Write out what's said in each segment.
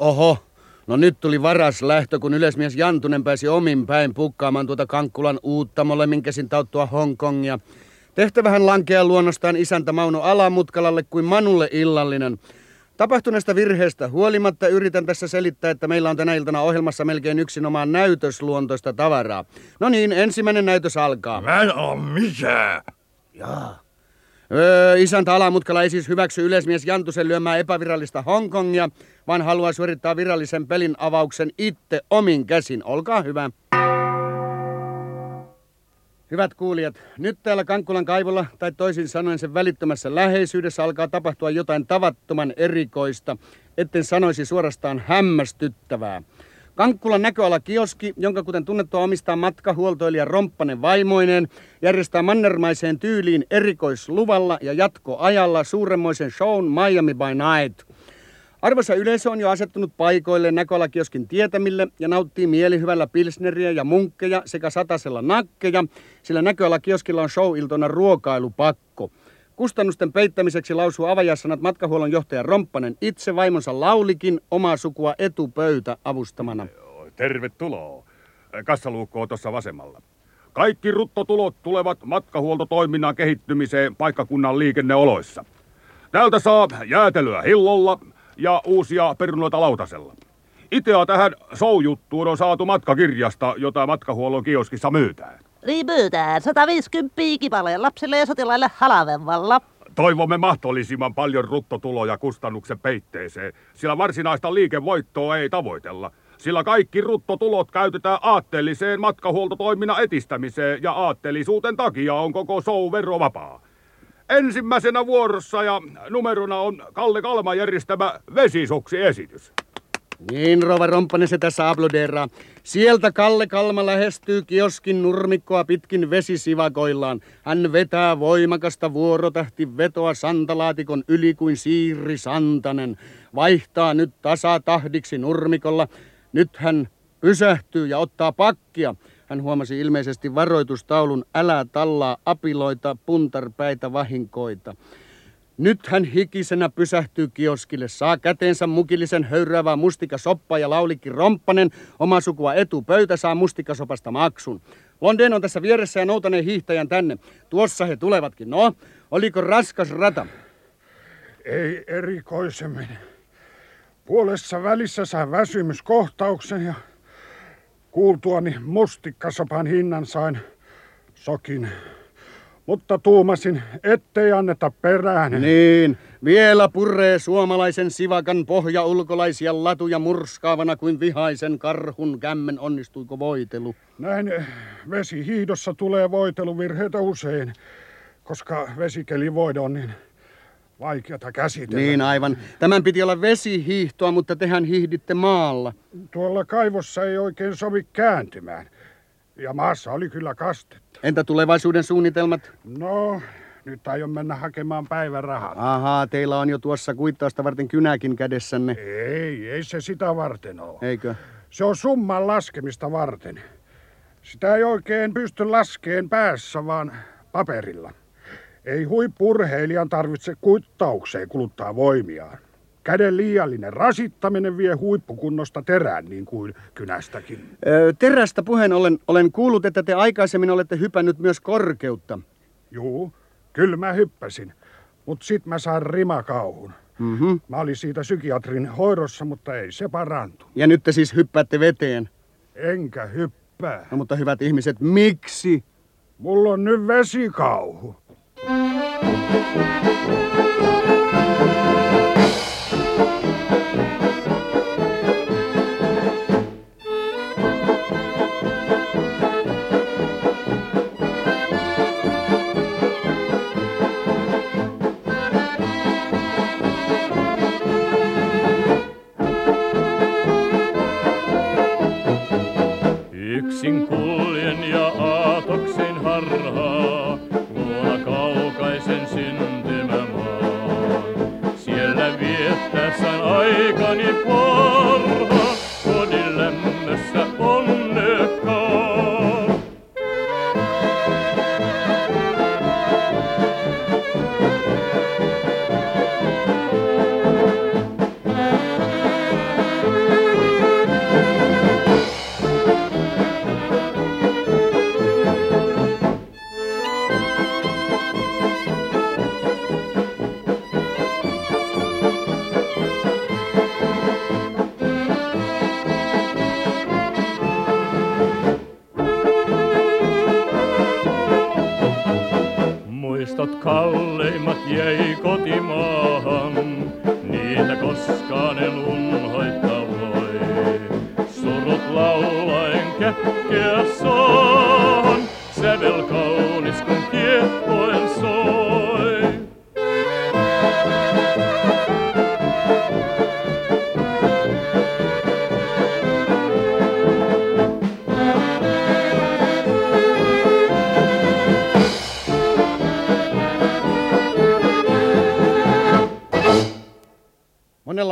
Oho, no nyt tuli varas lähtö, kun yleismies Jantunen pääsi omin päin pukkaamaan tuota Kankkulan uutta molemminkäsin tauttua Hongkongia. Tehtävähän lankea luonnostaan isäntä Mauno Alamutkalalle kuin Manulle illallinen. Tapahtuneesta virheestä huolimatta yritän tässä selittää, että meillä on tänä iltana ohjelmassa melkein yksinomaan näytösluontoista tavaraa. No niin, ensimmäinen näytös alkaa. Mä en oo mitään. Jaa. Öö, isäntä Alamutkala ei siis hyväksy yleismies Jantusen lyömää epävirallista Hongkongia, vaan haluaa suorittaa virallisen pelin avauksen itse omin käsin. Olkaa hyvä. Hyvät kuulijat, nyt täällä Kankkulan kaivolla, tai toisin sanoen sen välittömässä läheisyydessä alkaa tapahtua jotain tavattoman erikoista, etten sanoisi suorastaan hämmästyttävää. Kankkulan näköala kioski, jonka kuten tunnettua omistaa matkahuoltoilija Romppanen vaimoineen, järjestää mannermaiseen tyyliin erikoisluvalla ja jatkoajalla suuremmoisen shown Miami by Night. Arvoisa yleisö on jo asettunut paikoille näköalakioskin tietämille ja nauttii mielihyvällä pilsneriä ja munkkeja sekä satasella nakkeja, sillä näköalakioskilla on show-iltona ruokailupakko. Kustannusten peittämiseksi lausuu avajassanat matkahuollon johtaja Romppanen itse vaimonsa Laulikin omaa sukua etupöytä avustamana. Tervetuloa. Kassaluukko on tuossa vasemmalla. Kaikki ruttotulot tulevat matkahuoltotoiminnan kehittymiseen paikkakunnan liikenneoloissa. Täältä saa jäätelyä hillolla ja uusia perunoita lautasella. Itea tähän show-juttuun on saatu matkakirjasta, jota matkahuollon kioskissa myytään. Myydään 150 kipaleen lapsille ja sotilaille halavemmalla. Toivomme mahdollisimman paljon ruttotuloja kustannuksen peitteeseen, sillä varsinaista liikevoittoa ei tavoitella. Sillä kaikki ruttotulot käytetään aatteelliseen matkahuoltotoiminnan etistämiseen ja aatteellisuuden takia on koko show verovapaa. Ensimmäisenä vuorossa ja numerona on Kalle Kalma järjestämä vesisuksi-esitys. Niin, Rova Romppanen se tässä aplodeeraa. Sieltä Kalle Kalma lähestyy kioskin nurmikkoa pitkin vesisivakoillaan. Hän vetää voimakasta vuorotähti vetoa santalaatikon yli kuin Siiri Santanen. Vaihtaa nyt tasatahdiksi nurmikolla. Nyt hän pysähtyy ja ottaa pakkia. Hän huomasi ilmeisesti varoitustaulun älä tallaa apiloita, puntarpäitä, vahinkoita. Nyt hän hikisenä pysähtyy kioskille, saa käteensä mukillisen höyräävää mustikasoppa ja laulikki Romppanen, oma sukua etupöytä saa mustikasopasta maksun. Londen on tässä vieressä ja noutaneen hiihtäjän tänne. Tuossa he tulevatkin. No, oliko raskas rata? Ei erikoisemmin. Puolessa välissä saa väsymyskohtauksen ja kuultuani mustikkasopan hinnan sain sokin mutta tuumasin, ettei anneta perään. Niin, vielä purree suomalaisen sivakan pohja ulkolaisia latuja murskaavana kuin vihaisen karhun kämmen. Onnistuiko voitelu? Näin vesihiidossa tulee voiteluvirheitä usein, koska vesikeli voida on niin vaikeata käsitellä. Niin aivan. Tämän piti olla vesihiihtoa, mutta tehän hiihditte maalla. Tuolla kaivossa ei oikein sovi kääntymään. Ja maassa oli kyllä kastetta. Entä tulevaisuuden suunnitelmat? No, nyt aion mennä hakemaan päivärahat. Ahaa, teillä on jo tuossa kuittausta varten kynäkin kädessänne. Ei, ei se sitä varten ole. Eikö? Se on summan laskemista varten. Sitä ei oikein pysty laskeen päässä, vaan paperilla. Ei huippurheilijan tarvitse kuittaukseen kuluttaa voimiaan. Käden liiallinen rasittaminen vie huippukunnosta terään, niin kuin kynästäkin. Öö, terästä puheen ollen, olen kuullut, että te aikaisemmin olette hypännyt myös korkeutta. Juu, kyllä mä hyppäsin. Mutta sit mä saan rimakauhun. Mm-hmm. Mä olin siitä psykiatrin hoidossa, mutta ei se parantu. Ja nyt te siis hyppäätte veteen? Enkä hyppää. No mutta hyvät ihmiset, miksi? Mulla on nyt vesikauhu. Yksin koskaan en unhoittaa voi. Surut laulaen kätkeä saan, sävel kaunis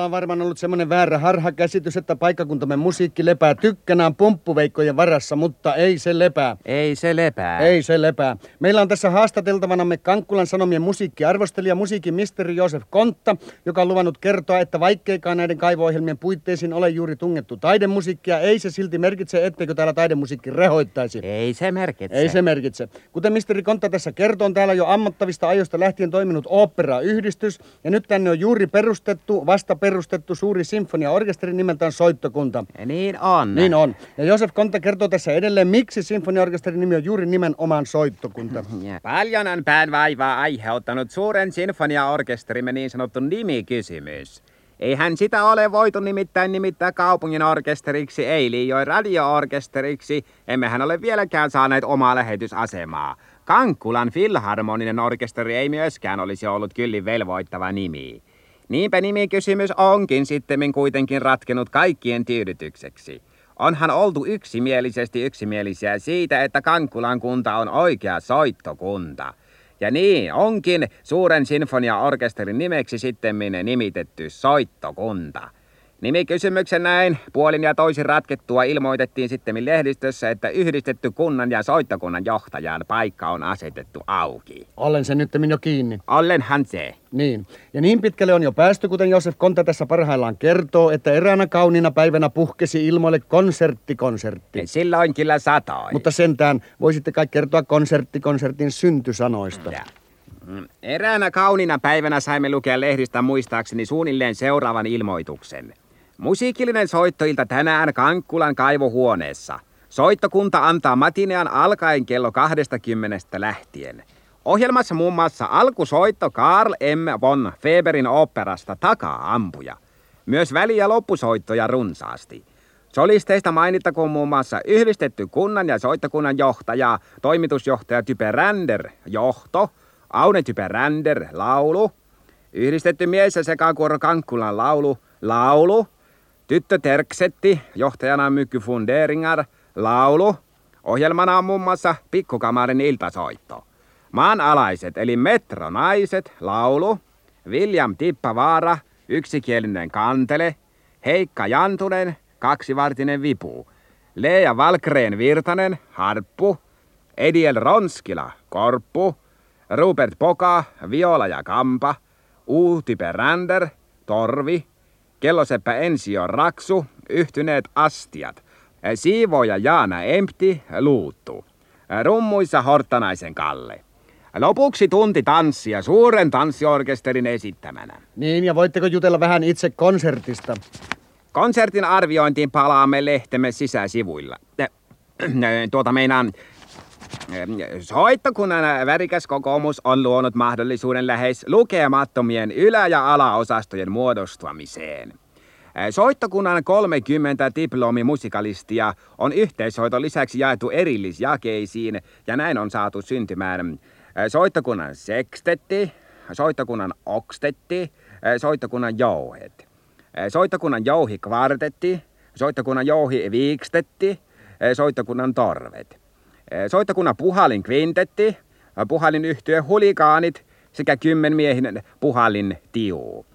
on varmaan ollut semmoinen väärä harhakäsitys, että paikkakuntamme musiikki lepää tykkänään pumppuveikkojen varassa, mutta ei se lepää. Ei se lepää. Ei se lepää. Meillä on tässä haastateltavanamme Kankkulan Sanomien musiikkiarvostelija, musiikin misteri Joosef Kontta, joka on luvannut kertoa, että vaikkeikaan näiden kaivo-ohjelmien puitteisiin ole juuri tungettu taidemusiikkia, ei se silti merkitse, etteikö täällä taidemusiikki rehoittaisi. Ei se merkitse. Ei se merkitse. Kuten misteri Kontta tässä kertoo, on täällä jo ammattavista ajoista lähtien toiminut oopperayhdistys, ja nyt tänne on juuri perustettu, vasta perustettu suuri sinfoniaorkesteri nimeltään Soittokunta. Niin on. Niin on. Ja Josef Kontta kertoo tässä edelleen, miksi sinfoniaorkesterin nimi on juuri nimenomaan Soittokunta. Ja Paljon on päänvaivaa aiheuttanut suuren sinfoniaorkesterimme niin sanottu nimikysymys. Eihän sitä ole voitu nimittäin nimittää kaupungin orkesteriksi, ei liioi radioorkesteriksi, emmehän ole vieläkään saaneet omaa lähetysasemaa. Kankkulan filharmoninen orkesteri ei myöskään olisi ollut kyllin velvoittava nimi. Niinpä nimikysymys onkin sitten kuitenkin ratkenut kaikkien tyydytykseksi. Onhan oltu yksimielisesti yksimielisiä siitä, että Kankkulan kunta on oikea soittokunta. Ja niin onkin suuren sinfoniaorkesterin nimeksi sitten nimitetty soittokunta. Nimikysymyksen näin puolin ja toisin ratkettua ilmoitettiin sitten lehdistössä, että yhdistetty kunnan ja soittokunnan johtajan paikka on asetettu auki. Olen se nyt jo kiinni. Ollenhan se. Niin. Ja niin pitkälle on jo päästy, kuten Josef Konta tässä parhaillaan kertoo, että eräänä kauniina päivänä puhkesi ilmoille konserttikonsertti. Silloin kyllä satoi. Mutta sentään voisitte kai kertoa konserttikonsertin syntysanoista. Ja. Mm, Eräänä kauniina päivänä saimme lukea lehdistä muistaakseni suunnilleen seuraavan ilmoituksen. Musiikillinen soittoilta tänään Kankkulan kaivohuoneessa. Soittokunta antaa matinean alkaen kello 20 lähtien. Ohjelmassa muun muassa alkusoitto Karl M. von Feberin operasta Takaa-ampuja. Myös väli- ja loppusoittoja runsaasti. Solisteista mainittakoon muun muassa yhdistetty kunnan ja soittokunnan johtaja, toimitusjohtaja Type Ränder, johto, Aune Type Ränder, laulu, yhdistetty mies ja sekakuoro Kankkulan laulu, laulu, tyttö Terksetti, johtajana Mykky Funderingar, laulu, ohjelmana on muun muassa Pikkukamarin iltasoitto. Maanalaiset eli metronaiset, laulu, William Tippavaara, yksikielinen kantele, Heikka Jantunen, kaksivartinen vipu, Leija Valkreen Virtanen, harppu, Ediel Ronskila, korppu, Rupert Poka, viola ja kampa, Uuti Perander, torvi, kelloseppä Ensio Raksu, yhtyneet astiat, siivoja Jaana Empti, luuttu, rummuissa Horttanaisen Kalle. Lopuksi tunti tanssia suuren tanssiorkesterin esittämänä. Niin, ja voitteko jutella vähän itse konsertista? Konsertin arviointiin palaamme lehtemme sisäsivuilla. Äh, Tuota meinaan, äh, soittokunnan värikäs kokoomus on luonut mahdollisuuden lähes lukemattomien ylä- ja alaosastojen muodostumiseen. Soittokunnan 30 diplomimusikalistia on yhteishoito lisäksi jaettu erillisjakeisiin ja näin on saatu syntymään soittokunnan sekstetti, soittokunnan okstetti, soittokunnan jouhet. Soittokunnan jouhikvartetti, soittokunnan jouhi viikstetti, soittokunnan torvet. Soittokunnan puhalin kvintetti, puhalin yhtye hulikaanit sekä kymmenmiehinen puhalin tiu.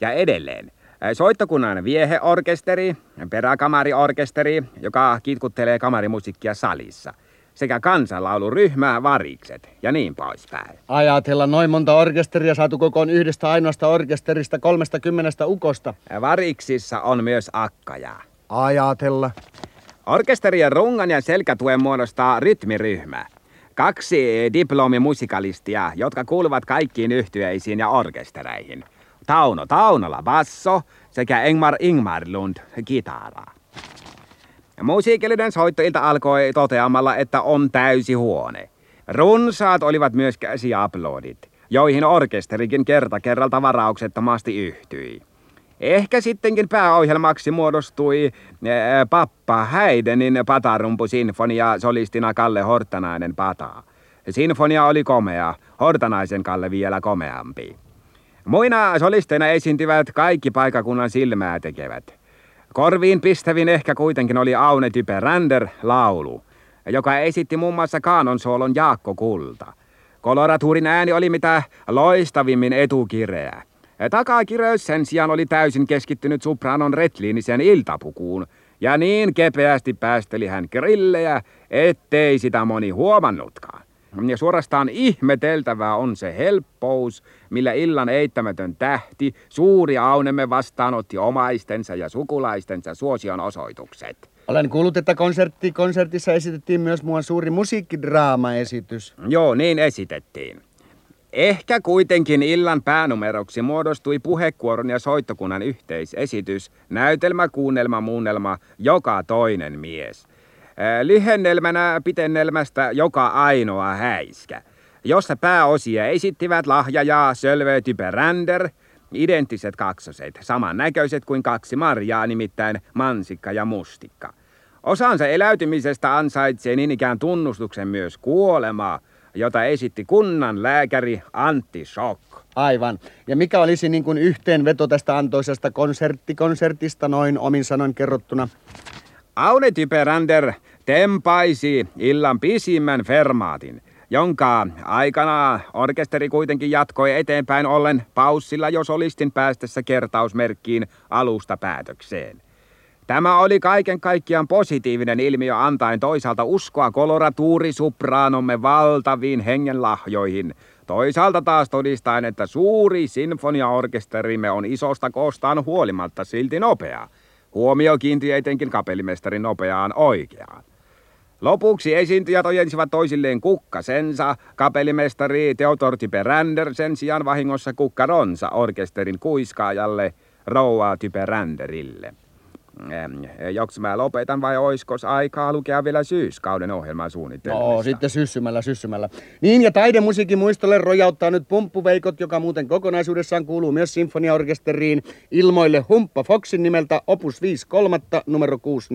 Ja edelleen soittokunnan vieheorkesteri, peräkamariorkesteri, joka kitkuttelee kamarimusiikkia salissa, sekä kansanlauluryhmä Varikset ja niin poispäin. Ajatella noin monta orkesteria saatu kokoon yhdestä ainoasta orkesterista kolmesta kymmenestä ukosta. Variksissa on myös akkaja. Ajatella. Orkesterien rungan ja selkätuen muodostaa rytmiryhmä. Kaksi diplomimusikalistia, jotka kuuluvat kaikkiin yhtyeisiin ja orkestereihin. Tauno Taunola basso sekä Engmar Ingmarlund kitara. Musiikillinen soittoilta alkoi toteamalla, että on täysi huone. Runsaat olivat myös käsiaplodit, joihin orkesterikin kerta kerralta varauksettomasti yhtyi. Ehkä sittenkin pääohjelmaksi muodostui ää, Pappa Häidenin patarumpusinfonia solistina Kalle Hortanainen pataa. Sinfonia oli komea, Hortanaisen Kalle vielä komeampi. Muina solisteina esiintyvät kaikki paikakunnan silmää tekevät. Korviin pistävin ehkä kuitenkin oli Aune Typerander laulu, joka esitti muun muassa kaanonsoolon Jaakko Kulta. Koloratuurin ääni oli mitä loistavimmin etukireä. Takakireys sen sijaan oli täysin keskittynyt sopranon retliinisen iltapukuun, ja niin kepeästi päästeli hän grillejä, ettei sitä moni huomannutkaan. Ja suorastaan ihmeteltävää on se helppous, millä illan eittämätön tähti, suuri aunemme vastaanotti omaistensa ja sukulaistensa suosion osoitukset. Olen kuullut, että konsertti, konsertissa esitettiin myös muun suuri musiikkidraamaesitys. Joo, niin esitettiin. Ehkä kuitenkin illan päänumeroksi muodostui puhekuoron ja soittokunnan yhteisesitys, näytelmä, kuunnelma, muunnelma, joka toinen mies. Lyhennelmänä pitennelmästä joka ainoa häiskä, jossa pääosia esittivät lahja ja Sölve Typerander, identtiset kaksoset, samannäköiset kuin kaksi marjaa, nimittäin mansikka ja mustikka. Osansa eläytymisestä ansaitsee niin ikään tunnustuksen myös kuolema, jota esitti kunnan lääkäri Antti Shock. Aivan. Ja mikä olisi niin kuin yhteenveto tästä antoisesta konserttikonsertista noin omin sanoin kerrottuna? Aune Typerander tempaisi illan pisimmän fermaatin, jonka aikana orkesteri kuitenkin jatkoi eteenpäin ollen paussilla jo solistin päästessä kertausmerkkiin alusta päätökseen. Tämä oli kaiken kaikkiaan positiivinen ilmiö antaen toisaalta uskoa koloratuurisupraanomme valtaviin hengenlahjoihin, toisaalta taas todistaen, että suuri sinfoniaorkesterimme on isosta koostaan huolimatta silti nopea. Huomio kiinti etenkin kapellimestarin nopeaan oikeaan. Lopuksi esiintyjät ojensivat toisilleen kukkasensa, kapellimestari Theodor Typerander sen sijaan vahingossa kukkaronsa orkesterin kuiskaajalle Rouva Typeranderille. Joks mä lopetan vai oiskos aikaa lukea vielä syyskauden ohjelman suunnitelmista? No, sitten syssymällä, syssymällä. Niin, ja taidemusiikin muistolle rojauttaa nyt pumppuveikot, joka muuten kokonaisuudessaan kuuluu myös sinfoniaorkesteriin ilmoille Humppa Foxin nimeltä Opus 5 kolmatta numero 6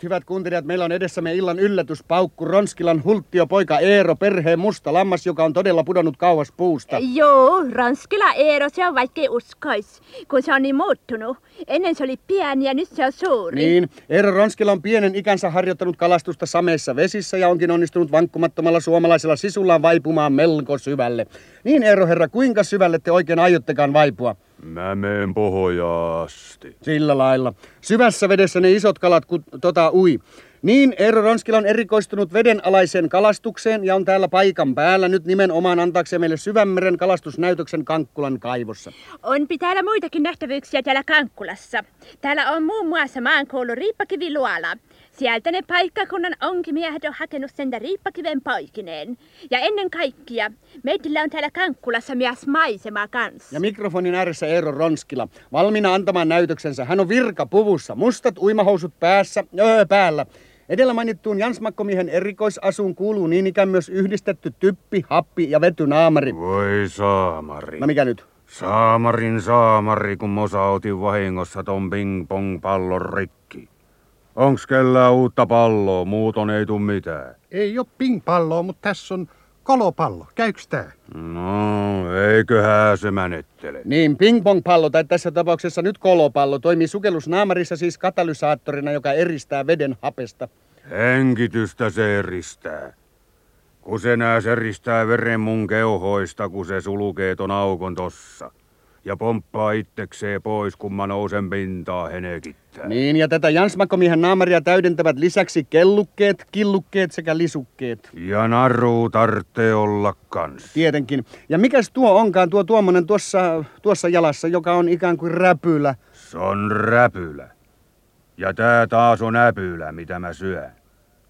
Nyt hyvät kuuntelijat, meillä on edessämme illan yllätyspaukku Ronskilan hulttio poika Eero, perheen musta lammas, joka on todella pudonnut kauas puusta. Joo, Ranskila Eero, se on vaikkei uskois, kun se on niin muuttunut. Ennen se oli pieni ja nyt se on suuri. Niin, Eero Ronskila on pienen ikänsä harjoittanut kalastusta sameissa vesissä ja onkin onnistunut vankkumattomalla suomalaisella sisullaan vaipumaan melko syvälle. Niin Eero herra, kuinka syvälle te oikein aiottekaan vaipua? Mä meen pohjaasti. Sillä lailla. Syvässä vedessä ne isot kalat, kun tota ui. Niin, Eero Ronskila on erikoistunut vedenalaiseen kalastukseen ja on täällä paikan päällä nyt nimenomaan antaakseen meille syvänmeren kalastusnäytöksen Kankkulan kaivossa. On täällä muitakin nähtävyyksiä täällä Kankkulassa. Täällä on muun muassa maankoulu Riippakiviluola. Sieltä ne paikkakunnan onkimiehet on hakenut sen riippakiven poikineen. Ja ennen kaikkia, meillä on täällä Kankkulassa myös maisema kanssa. Ja mikrofonin ääressä Eero Ronskila, valmiina antamaan näytöksensä. Hän on virkapuvussa, mustat uimahousut päässä, öö, päällä. Edellä mainittuun Jansmakkomiehen erikoisasuun kuuluu niin ikään myös yhdistetty typpi, happi ja vetynaamari. Voi saamari. No mikä nyt? Saamarin saamari, kun mosa otin vahingossa ton ping-pong-pallon rikki. Onks kellään uutta palloa, muuton ei tuu mitään. Ei oo ping-palloa, mutta tässä on kolopallo. Käyks tää? No, eiköhän se mänettele. Niin, ping-pong-pallo tai tässä tapauksessa nyt kolopallo toimii sukellusnaamarissa siis katalysaattorina, joka eristää veden hapesta. Henkitystä se eristää. Kun se nää eristää veren mun keuhoista, kun se sulkee ton aukon tossa. Ja pomppaa itsekseen pois, kun mä nousen pintaa henekittää. Niin, ja tätä Jansmakkomiehen naamaria täydentävät lisäksi kellukkeet, killukkeet sekä lisukkeet. Ja naru tarvitsee olla kans. Tietenkin. Ja mikäs tuo onkaan tuo tuommoinen tuossa, tuossa jalassa, joka on ikään kuin räpylä? Se on räpylä. Ja tää taas on äpylä, mitä mä syön.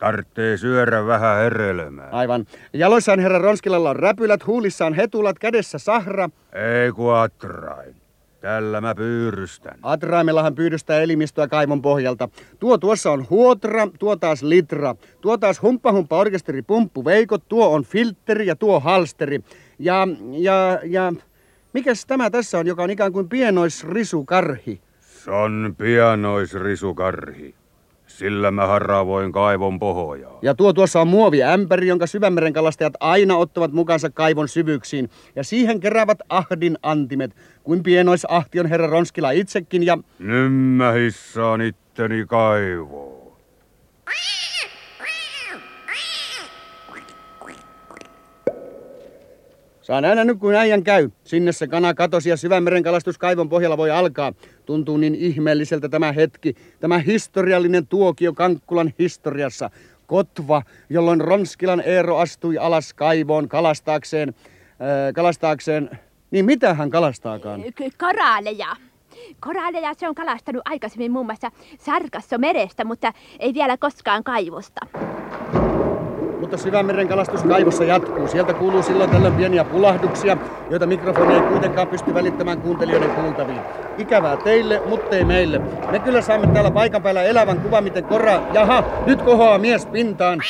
Tarttee syödä vähän herelmää. Aivan. Jaloissaan herra Ronskilalla on räpylät, huulissaan hetulat, kädessä sahra. Ei ku atrain. Tällä mä pyyrystän. Atraimellahan pyydystää elimistöä kaivon pohjalta. Tuo tuossa on huotra, tuo taas litra. Tuo taas humppa humppa orkesteri pumppu veikot, tuo on filtteri ja tuo halsteri. Ja, ja, ja, mikäs tämä tässä on, joka on ikään kuin pienoisrisukarhi? Se on pianoisrisukarhi. Sillä mä haravoin kaivon pohjaa. Ja tuo tuossa on muoviämpäri, jonka syvämeren kalastajat aina ottavat mukansa kaivon syvyyksiin. Ja siihen keräävät ahdin antimet, kuin pienoisahti on herra Ronskila itsekin ja... Nyt mä hissaan itteni kaivoon. Saa nähdä nyt kun äijän käy. Sinne se kana katosi ja syvämeren kalastus kaivon pohjalla voi alkaa. Tuntuu niin ihmeelliseltä tämä hetki. Tämä historiallinen tuokio Kankkulan historiassa. Kotva, jolloin Ronskilan Eero astui alas kaivoon kalastaakseen, äh, kalastaakseen, niin mitä hän kalastaakaan? Koraaleja. Koraaleja se on kalastanut aikaisemmin muun muassa Sarkassa merestä, mutta ei vielä koskaan kaivosta. Mutta syvämeren kalastus kaivossa jatkuu. Sieltä kuuluu silloin tällöin pieniä pulahduksia, joita mikrofoni ei kuitenkaan pysty välittämään kuuntelijoiden kuultaviin. Ikävää teille, mutta ei meille. Me kyllä saamme täällä paikan päällä elävän kuvan, miten kora... Jaha, nyt kohoaa mies pintaan.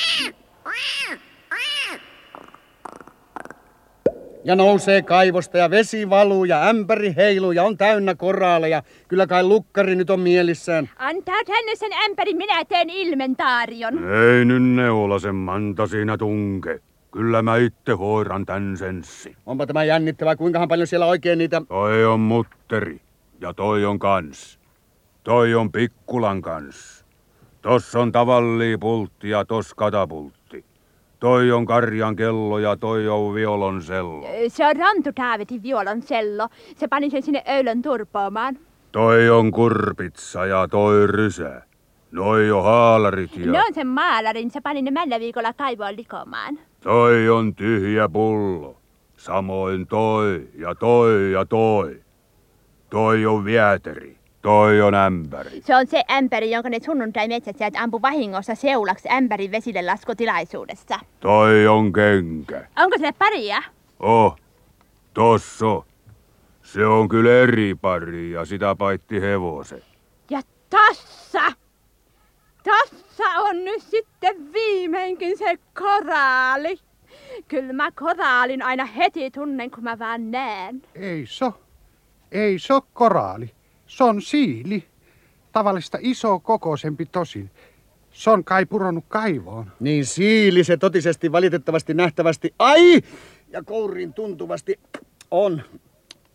Ja nousee kaivosta ja vesi valuu ja ämpäri heiluu ja on täynnä koraaleja. Kyllä kai lukkari nyt on mielissään. Antaa tänne sen ämpärin, minä teen ilmentaarion. Ei nyt neulasen manta siinä tunke. Kyllä mä itse hoiran tän senssi. Onpa tämä jännittävää, kuinkahan paljon siellä oikein niitä... Toi on mutteri. Ja toi on kans. Toi on pikkulan kans. Tossa on tavallipultti ja tos katapultti. Toi on karjan kello ja toi on violonsello. Se on rantutäävetin violonsello. Se pani sen sinne öylön turpoamaan. Toi on kurpitsa ja toi rysä. Noi on haalarit ja... Ne on sen maalarin, se pani ne mällä viikolla kaivoon likomaan. Toi on tyhjä pullo. Samoin toi ja toi ja toi. Toi on vieteri. Toi on ämpäri. Se on se ämpäri, jonka ne sunnuntai metsästäjät ampu vahingossa seulaksi ämpärin vesille laskutilaisuudessa. Toi on kenkä. Onko sille paria? Oh, tosso. Se on kyllä eri pari ja sitä paitti hevosen. Ja tossa! Tossa on nyt sitten viimeinkin se koraali. Kyllä mä koraalin aina heti tunnen, kun mä vaan näen. Ei so. Ei so koraali. Se on siili. Tavallista iso kokoisempi tosin. Se on kai pudonnut kaivoon. Niin siili se totisesti valitettavasti nähtävästi, ai, ja kouriin tuntuvasti on.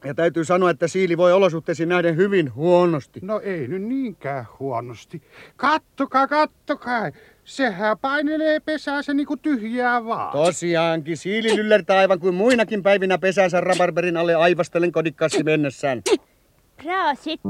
Ja täytyy sanoa, että siili voi olosuhteisiin nähden hyvin huonosti. No ei nyt niinkään huonosti. Kattokaa, kattokaa. Sehän painelee pesäänsä niinku tyhjää vaan. Tosiaankin, siili lyllertää aivan kuin muinakin päivinä pesänsä rabarberin alle aivastellen kodikkaasti mennessään. พระอาทิตย์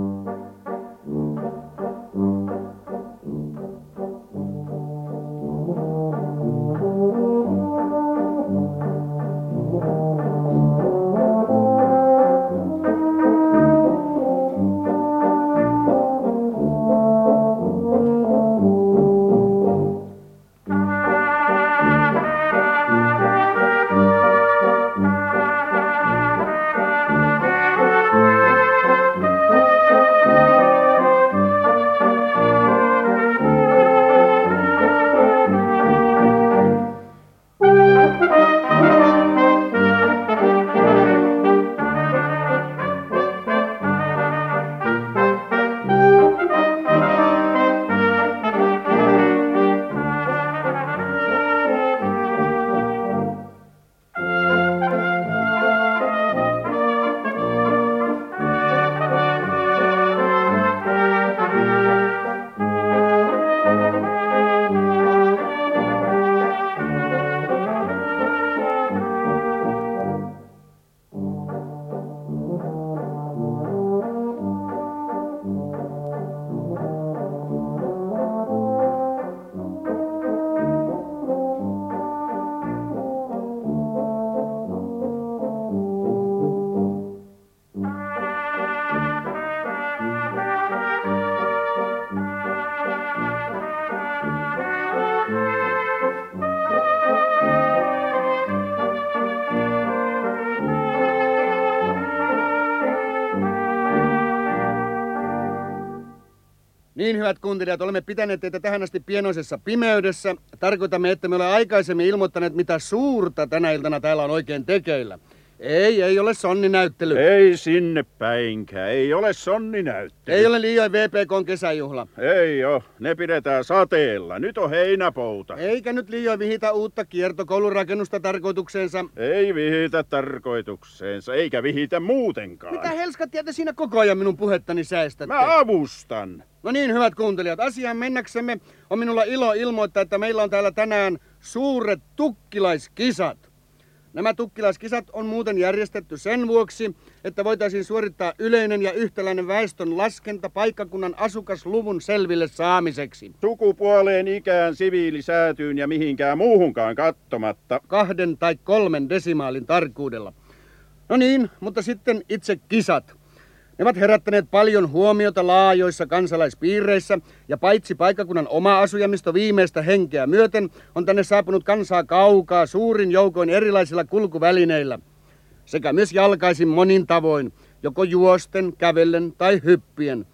Niin hyvät kuuntelijat, olemme pitäneet teitä tähän asti pienoisessa pimeydessä. Tarkoitamme, että me olemme aikaisemmin ilmoittaneet, mitä suurta tänä iltana täällä on oikein tekeillä. Ei, ei ole sonninäyttely. Ei sinne päinkään, ei ole sonninäyttely. Ei ole liioin VPKn kesäjuhla. Ei oo, ne pidetään sateella. Nyt on heinäpouta. Eikä nyt liioin vihitä uutta kiertokoulurakennusta tarkoitukseensa. Ei vihitä tarkoitukseensa, eikä vihitä muutenkaan. Mitä helskattia te siinä koko ajan minun puhettani säestätte? Mä avustan. No niin, hyvät kuuntelijat, asiaan mennäksemme on minulla ilo ilmoittaa, että meillä on täällä tänään suuret tukkilaiskisat. Nämä tukkilaiskisat on muuten järjestetty sen vuoksi, että voitaisiin suorittaa yleinen ja yhtäläinen väestön laskenta paikkakunnan asukasluvun selville saamiseksi. Sukupuoleen, ikään, siviilisäätyyn ja mihinkään muuhunkaan kattomatta. Kahden tai kolmen desimaalin tarkkuudella. No niin, mutta sitten itse kisat. Ne ovat herättäneet paljon huomiota laajoissa kansalaispiireissä, ja paitsi paikkakunnan oma asujamisto viimeistä henkeä myöten, on tänne saapunut kansaa kaukaa suurin joukoin erilaisilla kulkuvälineillä. Sekä myös jalkaisin monin tavoin, joko juosten, kävellen tai hyppien.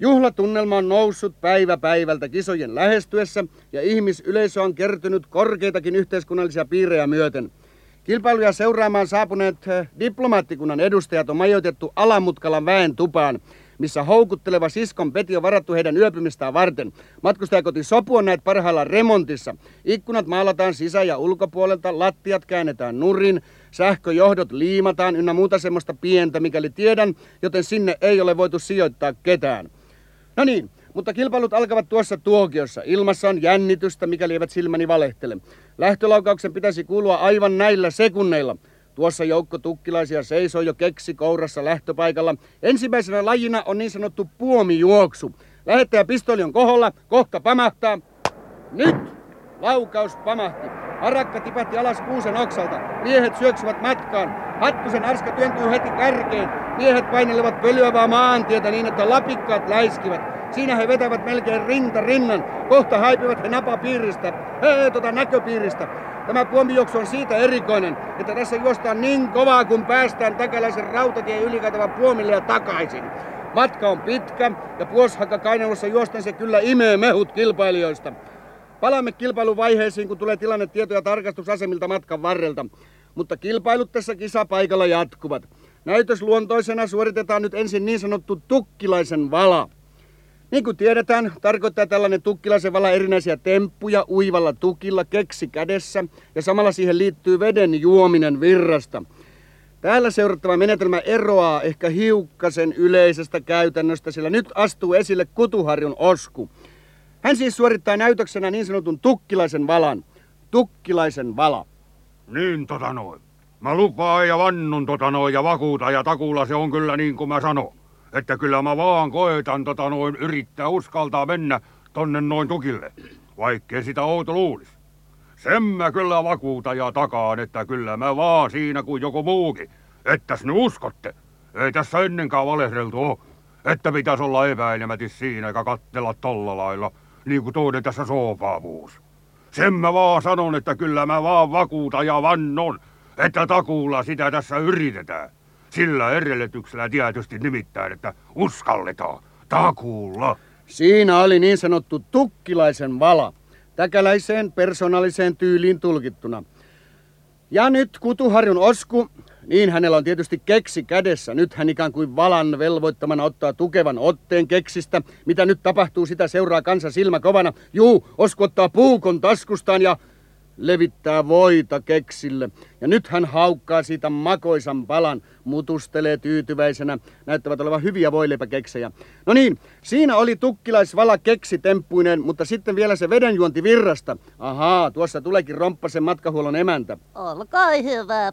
Juhlatunnelma on noussut päivä päivältä kisojen lähestyessä, ja ihmisyleisö on kertynyt korkeitakin yhteiskunnallisia piirejä myöten. Kilpailuja seuraamaan saapuneet eh, diplomaattikunnan edustajat on majoitettu Alamutkalan väen tupaan, missä houkutteleva siskon peti on varattu heidän yöpymistään varten. Matkustajakoti Sopu on näet parhaillaan remontissa. Ikkunat maalataan sisä- ja ulkopuolelta, lattiat käännetään nurin, sähköjohdot liimataan ynnä muuta semmoista pientä, mikäli tiedän, joten sinne ei ole voitu sijoittaa ketään. No niin, mutta kilpailut alkavat tuossa tuokiossa. Ilmassa on jännitystä, mikäli eivät silmäni valehtele. Lähtölaukauksen pitäisi kuulua aivan näillä sekunneilla. Tuossa joukko tukkilaisia seisoo jo keksi kourassa lähtöpaikalla. Ensimmäisenä lajina on niin sanottu puomijuoksu. Lähettäjä pistoli on koholla, kohta pamahtaa. Nyt! Laukaus pamahti. Harakka tipahti alas kuusen oksalta. Miehet syöksyvät matkaan. Hattusen arska työntyy heti kärkeen. Miehet painelevat pölyävää maantietä niin, että lapikkaat läiskivät. Siinä he vetävät melkein rinta rinnan. Kohta haipivat he napapiiristä. Hei, tota näköpiiristä. Tämä puomijuoksu on siitä erikoinen, että tässä juostaan niin kovaa, kun päästään takalaisen rautatien ylikäytävän puomille ja takaisin. Matka on pitkä ja puoshakka kainalossa juosten se kyllä imee mehut kilpailijoista. Palaamme kilpailuvaiheisiin, kun tulee tilanne tietoja tarkastusasemilta matkan varrelta. Mutta kilpailut tässä kisapaikalla jatkuvat. Näytösluontoisena suoritetaan nyt ensin niin sanottu tukkilaisen vala. Niin kuin tiedetään, tarkoittaa tällainen tukkilaisen vala erinäisiä temppuja uivalla tukilla keksi kädessä ja samalla siihen liittyy veden juominen virrasta. Täällä seurattava menetelmä eroaa ehkä hiukkasen yleisestä käytännöstä, sillä nyt astuu esille Kutuharjun Osku. Hän siis suorittaa näytöksenä niin sanotun tukkilaisen valan. Tukkilaisen vala. Niin tota noin. Mä lupaan ja vannun tota noin ja vakuuta ja takuulla se on kyllä niin kuin mä sanon. Että kyllä mä vaan koetan tota noin yrittää uskaltaa mennä tonne noin tukille. Vaikkei sitä outo luulis. Sen mä kyllä vakuuta ja takaan, että kyllä mä vaan siinä kuin joku muukin. Ettäs ne uskotte. Ei tässä ennenkään valehdeltu oo. Että pitäisi olla epäilemätis siinä eikä kattella tolla lailla, niin kuin toinen tässä soopaavuus. Sen mä vaan sanon, että kyllä mä vaan vakuuta ja vannon, että takuulla sitä tässä yritetään. Sillä edellytyksellä tietysti nimittäin, että uskalletaan. Takuulla. Siinä oli niin sanottu tukkilaisen vala, täkäläiseen persoonalliseen tyyliin tulkittuna. Ja nyt Kutuharjun Osku, niin hänellä on tietysti keksi kädessä. Nyt hän ikään kuin valan velvoittamana ottaa tukevan otteen keksistä. Mitä nyt tapahtuu, sitä seuraa kansa silmä kovana. Juu, Osku ottaa puukon taskustaan ja levittää voita keksille. Ja nyt hän haukkaa siitä makoisan palan, mutustelee tyytyväisenä. Näyttävät olevan hyviä voileipäkeksejä. No niin, siinä oli tukkilaisvala keksi temppuinen, mutta sitten vielä se vedenjuonti virrasta. Ahaa, tuossa tuleekin romppasen matkahuollon emäntä. Olkaa hyvä.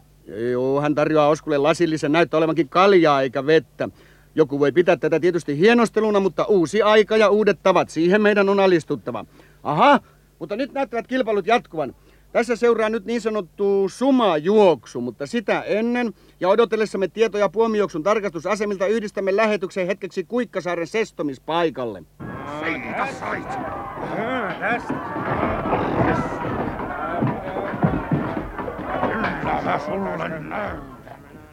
Joo, hän tarjoaa Oskulle lasillisen, näyttää olevankin kaljaa eikä vettä. Joku voi pitää tätä tietysti hienosteluna, mutta uusi aika ja uudet tavat, siihen meidän on alistuttava. Aha, mutta nyt näyttävät kilpailut jatkuvan. Tässä seuraa nyt niin sanottu sumajuoksu, mutta sitä ennen ja odotellessamme tietoja puomijuoksun tarkastusasemilta yhdistämme lähetyksen hetkeksi Kuikkasaaren sestomispaikalle.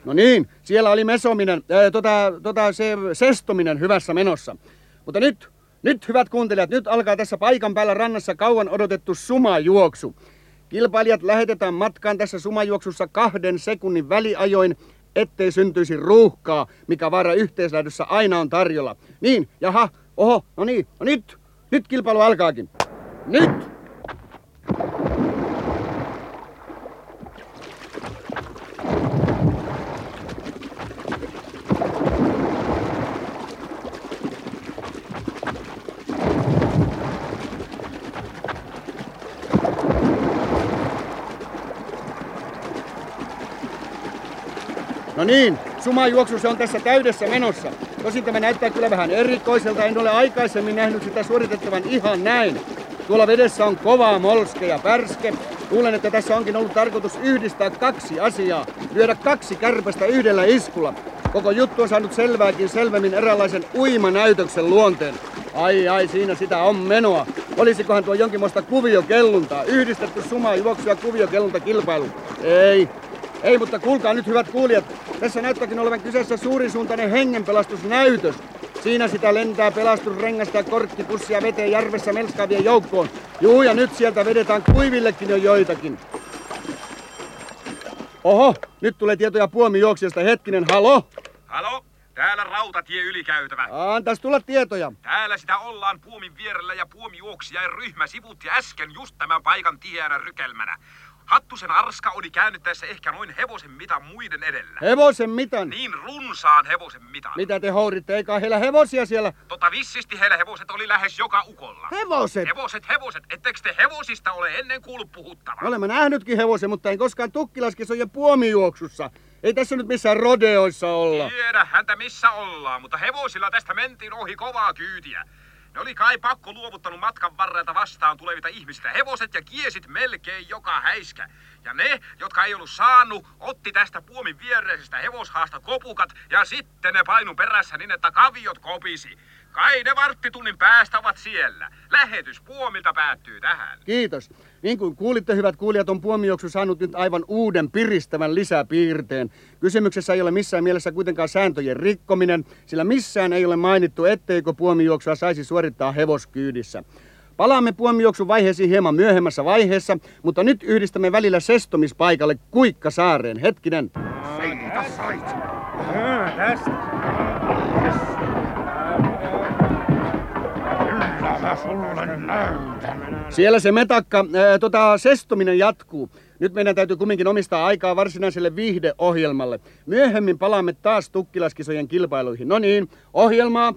No niin, siellä oli mesominen, ää, tota, tota, se sestominen hyvässä menossa. Mutta nyt, nyt hyvät kuuntelijat, nyt alkaa tässä paikan päällä rannassa kauan odotettu sumajuoksu. Kilpailijat lähetetään matkaan tässä sumajuoksussa kahden sekunnin väliajoin, ettei syntyisi ruuhkaa, mikä vaara yhteislähdössä aina on tarjolla. Niin, jaha, oho, no niin, no nyt, nyt kilpailu alkaakin. Nyt! Niin, sumajuoksu se on tässä täydessä menossa. Tosin tämä näyttää kyllä vähän erikoiselta, en ole aikaisemmin nähnyt sitä suoritettavan ihan näin. Tuolla vedessä on kova molske ja pärske. Luulen, että tässä onkin ollut tarkoitus yhdistää kaksi asiaa, lyödä kaksi kärpästä yhdellä iskulla. Koko juttu on saanut selvääkin selvemmin eräänlaisen uimanäytöksen luonteen. Ai ai, siinä sitä on menoa. Olisikohan tuo jonkinmoista kuviokelluntaa, yhdistetty sumajuoksu ja kuviokellunta kilpailu? Ei, ei, mutta kuulkaa nyt hyvät kuulijat. Tässä näyttääkin olevan kyseessä suurisuuntainen hengenpelastusnäytös. Siinä sitä lentää pelastusrengasta ja korkkipussia veteen järvessä melskaavien joukkoon. Juu, ja nyt sieltä vedetään kuivillekin jo joitakin. Oho, nyt tulee tietoja puomijuoksijasta. Hetkinen, halo? Halo? Täällä rautatie ylikäytävä. Antas tulla tietoja. Täällä sitä ollaan puomin vierellä ja puomijuoksijain ryhmä sivutti äsken just tämän paikan tiheänä rykelmänä. Hattusen arska oli käännyttäessä ehkä noin hevosen mitan muiden edellä. Hevosen mitan. Niin runsaan hevosen mitan. Mitä te houritte? Eikä heillä hevosia siellä? Tota vissisti heillä hevoset oli lähes joka ukolla. Hevoset? Hevoset, hevoset. Ettekö te hevosista ole ennen kuullut puhuttavan? Olemme nähnytkin hevosen, mutta en koskaan tukkilaskisojen puomijuoksussa. Ei tässä nyt missään rodeoissa olla. Tiedä häntä missä ollaan, mutta hevosilla tästä mentiin ohi kovaa kyytiä. Ne oli kai pakko luovuttanut matkan varrelta vastaan tulevita ihmisistä. Hevoset ja kiesit melkein joka häiskä. Ja ne, jotka ei ollut saanut, otti tästä puomin viereisestä hevoshaasta kopukat ja sitten ne painu perässä niin, että kaviot kopisi. Kai ne varttitunnin päästä ovat siellä. Lähetys puomilta päättyy tähän. Kiitos. Niin kuin kuulitte, hyvät kuulijat, on puomijuoksu saanut nyt aivan uuden piristävän lisäpiirteen. Kysymyksessä ei ole missään mielessä kuitenkaan sääntöjen rikkominen, sillä missään ei ole mainittu, etteikö puomijuoksua saisi suorittaa hevoskyydissä. Palaamme puomijuoksun vaiheisiin hieman myöhemmässä vaiheessa, mutta nyt yhdistämme välillä sestomispaikalle Kuikkasaareen. Hetkinen. Siellä se metakka, ää, tota, sestuminen jatkuu. Nyt meidän täytyy kumminkin omistaa aikaa varsinaiselle viihdeohjelmalle. Myöhemmin palaamme taas tukkilaskisojen kilpailuihin. No niin, ohjelmaa.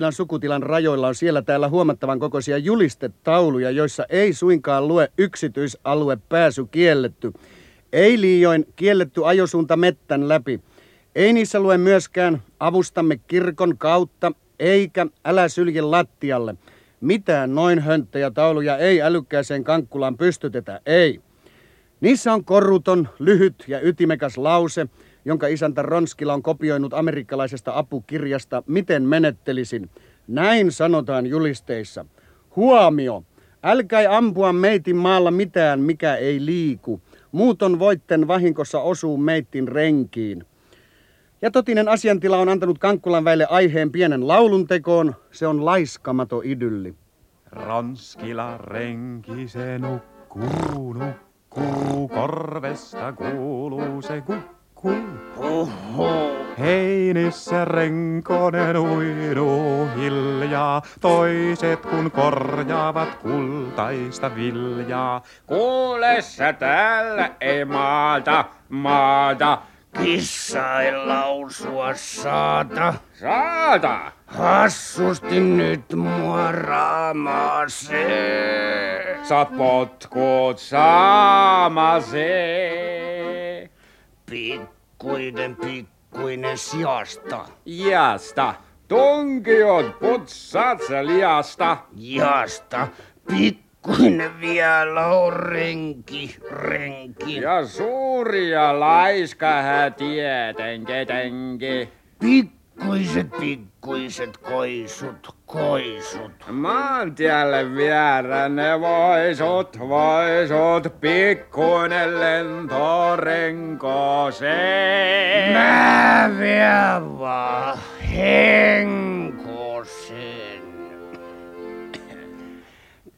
Ronskilan sukutilan rajoilla on siellä täällä huomattavan kokoisia julistetauluja, joissa ei suinkaan lue yksityisalue pääsy kielletty. Ei liioin kielletty ajosuunta mettän läpi. Ei niissä lue myöskään avustamme kirkon kautta, eikä älä sylje lattialle. Mitään noin hönttejä tauluja ei älykkääseen kankkulaan pystytetä, ei. Niissä on koruton, lyhyt ja ytimekäs lause, jonka isäntä Ronskila on kopioinut amerikkalaisesta apukirjasta Miten menettelisin. Näin sanotaan julisteissa. Huomio! Älkää ampua meitin maalla mitään, mikä ei liiku. Muuton voitten vahinkossa osuu meittin renkiin. Ja totinen asiantila on antanut Kankkulan väille aiheen pienen laulun tekoon. Se on laiskamato idylli. Ronskila renki se nukkuu, nukkuu, korvesta kuuluu se kukkuu. Heinissä renkonen uiduu hiljaa, toiset kun korjaavat kultaista viljaa. Kuule sä täällä ei maata, maata, Kissa ei lausua saata. saata. Hassusti nyt mua raamasee. Sä potkut saamasee. Pikkuinen, pikkuinen siasta. Jasta, tunkiot putsat sä liasta. Jasta, pikkuinen vielä on renki, renki. Ja suuri ja laiska hä tietenkin. Pikkuinen Pikkuiset, pikkuiset koisut, koisut. Maantielle vieränne voisut, voisut, pikkuinen lentorenko se. Mä vien vaan henkosen.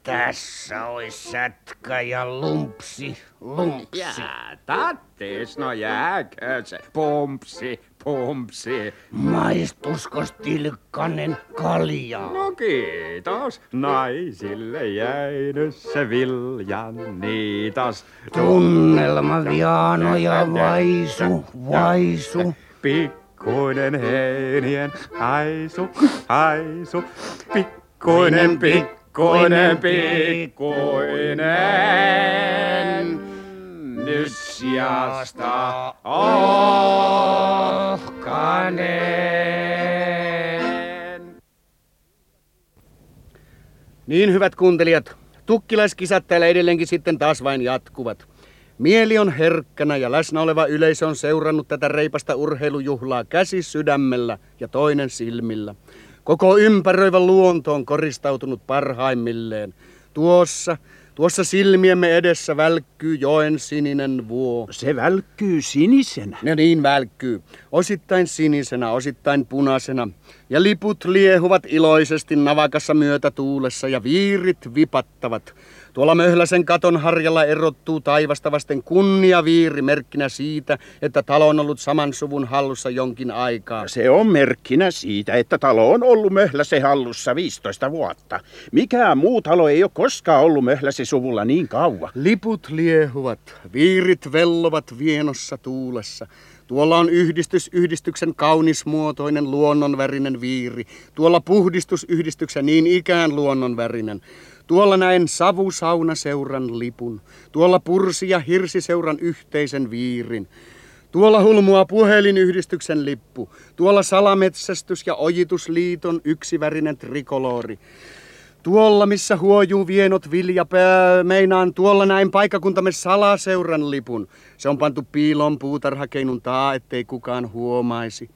Tässä ois sätkä ja lumpsi, lumpsi. Jää, tattis, no jääkö se? Pumpsi, pumpsi. Maistuskos tilkkanen kalja? No kiitos, naisille jäinyt se viljan niitas. Tunnelma viano ja vaisu, vaisu. Pikkuinen heinien haisu, haisu, pikkuinen, pikkuinen, pikkuinen. Nyt sijasta ohkanen. Niin hyvät kuuntelijat, tukkilaiskisat täällä edelleenkin sitten taas vain jatkuvat. Mieli on herkkänä ja läsnä oleva yleisö on seurannut tätä reipasta urheilujuhlaa käsi sydämellä ja toinen silmillä. Koko ympäröivä luonto on koristautunut parhaimmilleen. Tuossa, tuossa silmiemme edessä välkkyy joen sininen vuo. Se välkkyy sinisenä. Ne niin välkkyy. Osittain sinisenä, osittain punaisena. Ja liput liehuvat iloisesti navakassa myötätuulessa ja viirit vipattavat. Tuolla Möhläsen katon harjalla erottuu taivasta vasten kunnia viiri merkkinä siitä, että talo on ollut saman suvun hallussa jonkin aikaa. Se on merkkinä siitä, että talo on ollut Möhläsen hallussa 15 vuotta. Mikään muu talo ei ole koskaan ollut Möhläsen suvulla niin kauan. Liput liehuvat, viirit vellovat vienossa tuulessa. Tuolla on yhdistysyhdistyksen kaunismuotoinen luonnonvärinen viiri. Tuolla puhdistusyhdistyksen niin ikään luonnonvärinen. Tuolla näen savusaunaseuran lipun. Tuolla pursi- ja hirsiseuran yhteisen viirin. Tuolla hulmua puhelinyhdistyksen lippu. Tuolla salametsästys- ja ojitusliiton yksivärinen trikolori. Tuolla, missä huojuu vienot viljapää, meinaan tuolla näin paikakuntamme salaseuran lipun. Se on pantu piiloon puutarhakeinun taa, ettei kukaan huomaisi.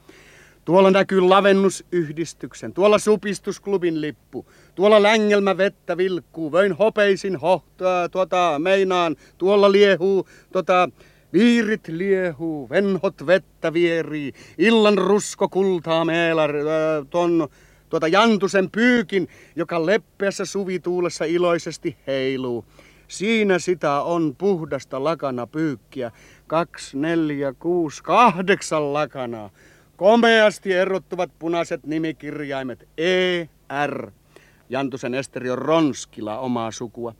Tuolla näkyy lavennusyhdistyksen, tuolla supistusklubin lippu, tuolla längelmä vettä vilkkuu, vöin hopeisin hohtaa, tuota, meinaan, tuolla liehuu, tota, Viirit liehuu, venhot vettä vierii, illan rusko kultaa meelar, äh, ton tuota Jantusen pyykin, joka leppeässä suvituulessa iloisesti heiluu. Siinä sitä on puhdasta lakana pyykkiä. Kaksi, neljä, kuusi, kahdeksan lakanaa. Komeasti erottuvat punaiset nimikirjaimet E, R. Jantusen Esteri on Ronskila omaa sukua.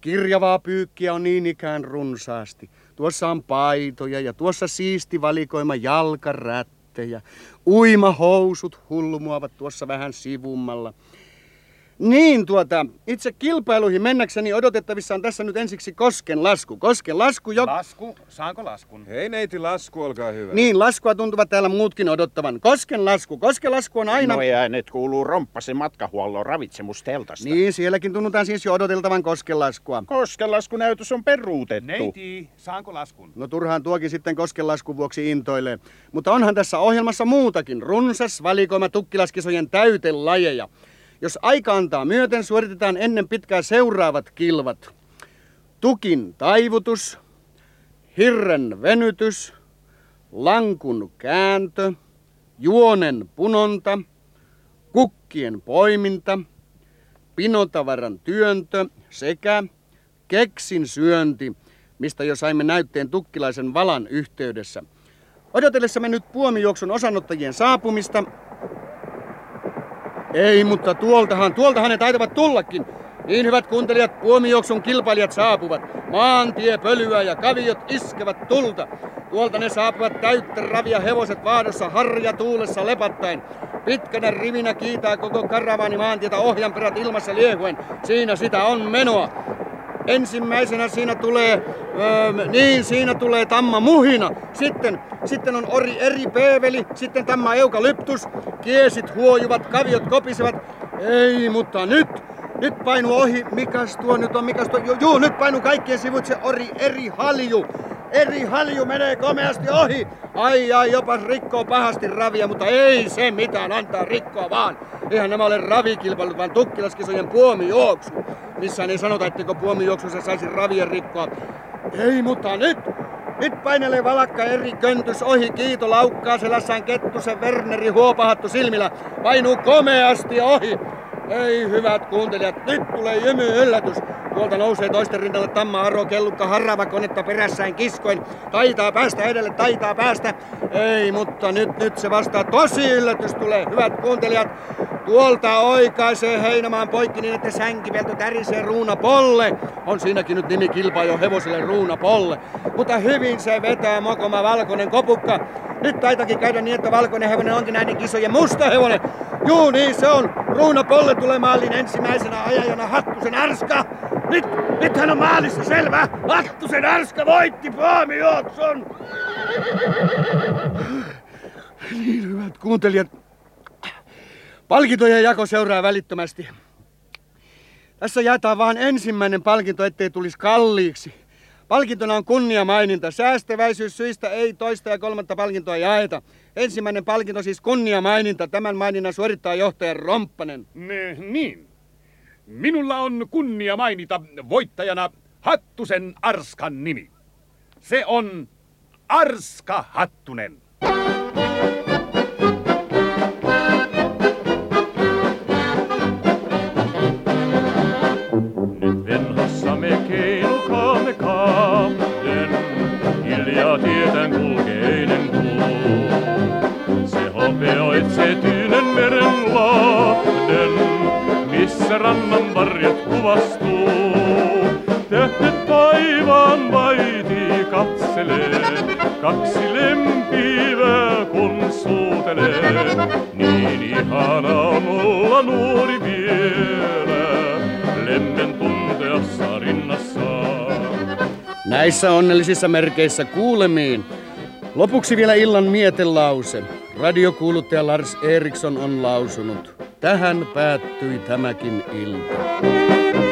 Kirjavaa pyykkiä on niin ikään runsaasti. Tuossa on paitoja ja tuossa siisti valikoima jalkarättejä. Uimahousut hulmuavat tuossa vähän sivummalla. Niin tuota, itse kilpailuihin mennäkseni odotettavissa on tässä nyt ensiksi Kosken lasku. Kosken lasku jo... Lasku? Saanko laskun? Hei neiti, lasku, olkaa hyvä. Niin, laskua tuntuvat täällä muutkin odottavan. Kosken lasku. Kosken lasku on aina... No äänet kuuluu romppasen matkahuollon ravitsemusteltasta. Niin, sielläkin tunnutaan siis jo odoteltavan Kosken laskua. Kosken laskunäytös on peruutettu. Neiti, saanko laskun? No turhaan tuokin sitten Kosken laskun vuoksi intoilee. Mutta onhan tässä ohjelmassa muutakin. Runsas valikoima tukkilaskisojen täytelajeja. Jos aika antaa myöten, suoritetaan ennen pitkää seuraavat kilvat. Tukin taivutus, hirren venytys, lankun kääntö, juonen punonta, kukkien poiminta, pinotavaran työntö sekä keksin syönti, mistä jo saimme näytteen tukkilaisen valan yhteydessä. Odotellessamme nyt puomijuoksun osanottajien saapumista, ei, mutta tuoltahan, tuoltahan ne taitavat tullakin. Niin hyvät kuuntelijat, puomijuoksun kilpailijat saapuvat. Maantie, pölyä ja kaviot iskevät tulta. Tuolta ne saapuvat täyttä ravia hevoset vaadossa harja tuulessa lepattaen. Pitkänä rivinä kiitää koko karavaani maantietä ohjanperät ilmassa liehuen. Siinä sitä on menoa. Ensimmäisenä siinä tulee, öö, niin siinä tulee tamma muhina. Sitten, sitten on ori eri peeveli, sitten tamma euka lyptus. Kiesit huojuvat, kaviot kopisevat. Ei, mutta nyt, nyt painu ohi. Mikäs tuo nyt on, mikäs tuo? Juu, juu nyt painu kaikkien sivut se ori eri halju. Eri halju menee komeasti ohi. Ai ai, jopa rikkoo pahasti ravia, mutta ei se mitään, antaa rikkoa vaan. Eihän nämä ole ravikilpailut, vaan tukkilaskisojen puomijuoksu. Missään ei sanota, etteikö puomijuoksussa saisi ravien rikkoa. Ei, mutta nyt! Nyt painelee valakka eri köntys ohi Kiito laukkaa selässään Kettusen Werneri huopahattu silmillä. Painuu komeasti ohi. Ei hyvät kuuntelijat, nyt tulee jymy yllätys. Tuolta nousee toisten rinnalle Tamma Aro Kellukka harrava konetta perässään kiskoin. Taitaa päästä edelle, taitaa päästä. Ei, mutta nyt, nyt se vastaa tosi yllätys tulee. Hyvät kuuntelijat, tuolta oikaisee Heinomaan poikki niin, että sänkivelto tärisee Ruuna Polle. On siinäkin nyt nimi kilpaa jo hevoselle Ruuna Polle. Mutta hyvin se vetää mokoma valkoinen kopukka. Nyt taitakin käydä niin, että valkoinen hevonen onkin näiden kisojen musta hevonen. Juu, niin se on. Ruuna Polle tulee maaliin ensimmäisenä ajajana Hattusen Arska. Nyt, nyt hän on maalissa, selvä. Hattusen Arska voitti puomijuoksun. Niin, hyvät kuuntelijat. Palkintojen jako seuraa välittömästi. Tässä jaetaan vain ensimmäinen palkinto, ettei tulisi kalliiksi. Palkintona on kunniamaininta. Säästäväisyyssyistä ei toista ja kolmatta palkintoa jaeta. Ensimmäinen palkinto siis kunniamaininta. Tämän maininnan suorittaa johtaja Romppanen. Ne, niin. Minulla on kunnia mainita voittajana Hattusen Arskan nimi. Se on Arska Hattunen. Rannan varjot kuvastuu. Tähdet taivaan vaiti katselee, kaksi lempivää kun suutelee. Niin ihana on olla nuori vielä, lemmen tunteassa rinnassaan. Näissä onnellisissa merkeissä kuulemiin. Lopuksi vielä illan mietelause. Radiokuuluttaja Lars Eriksson on lausunut. Tähän päättyi tämäkin ilta.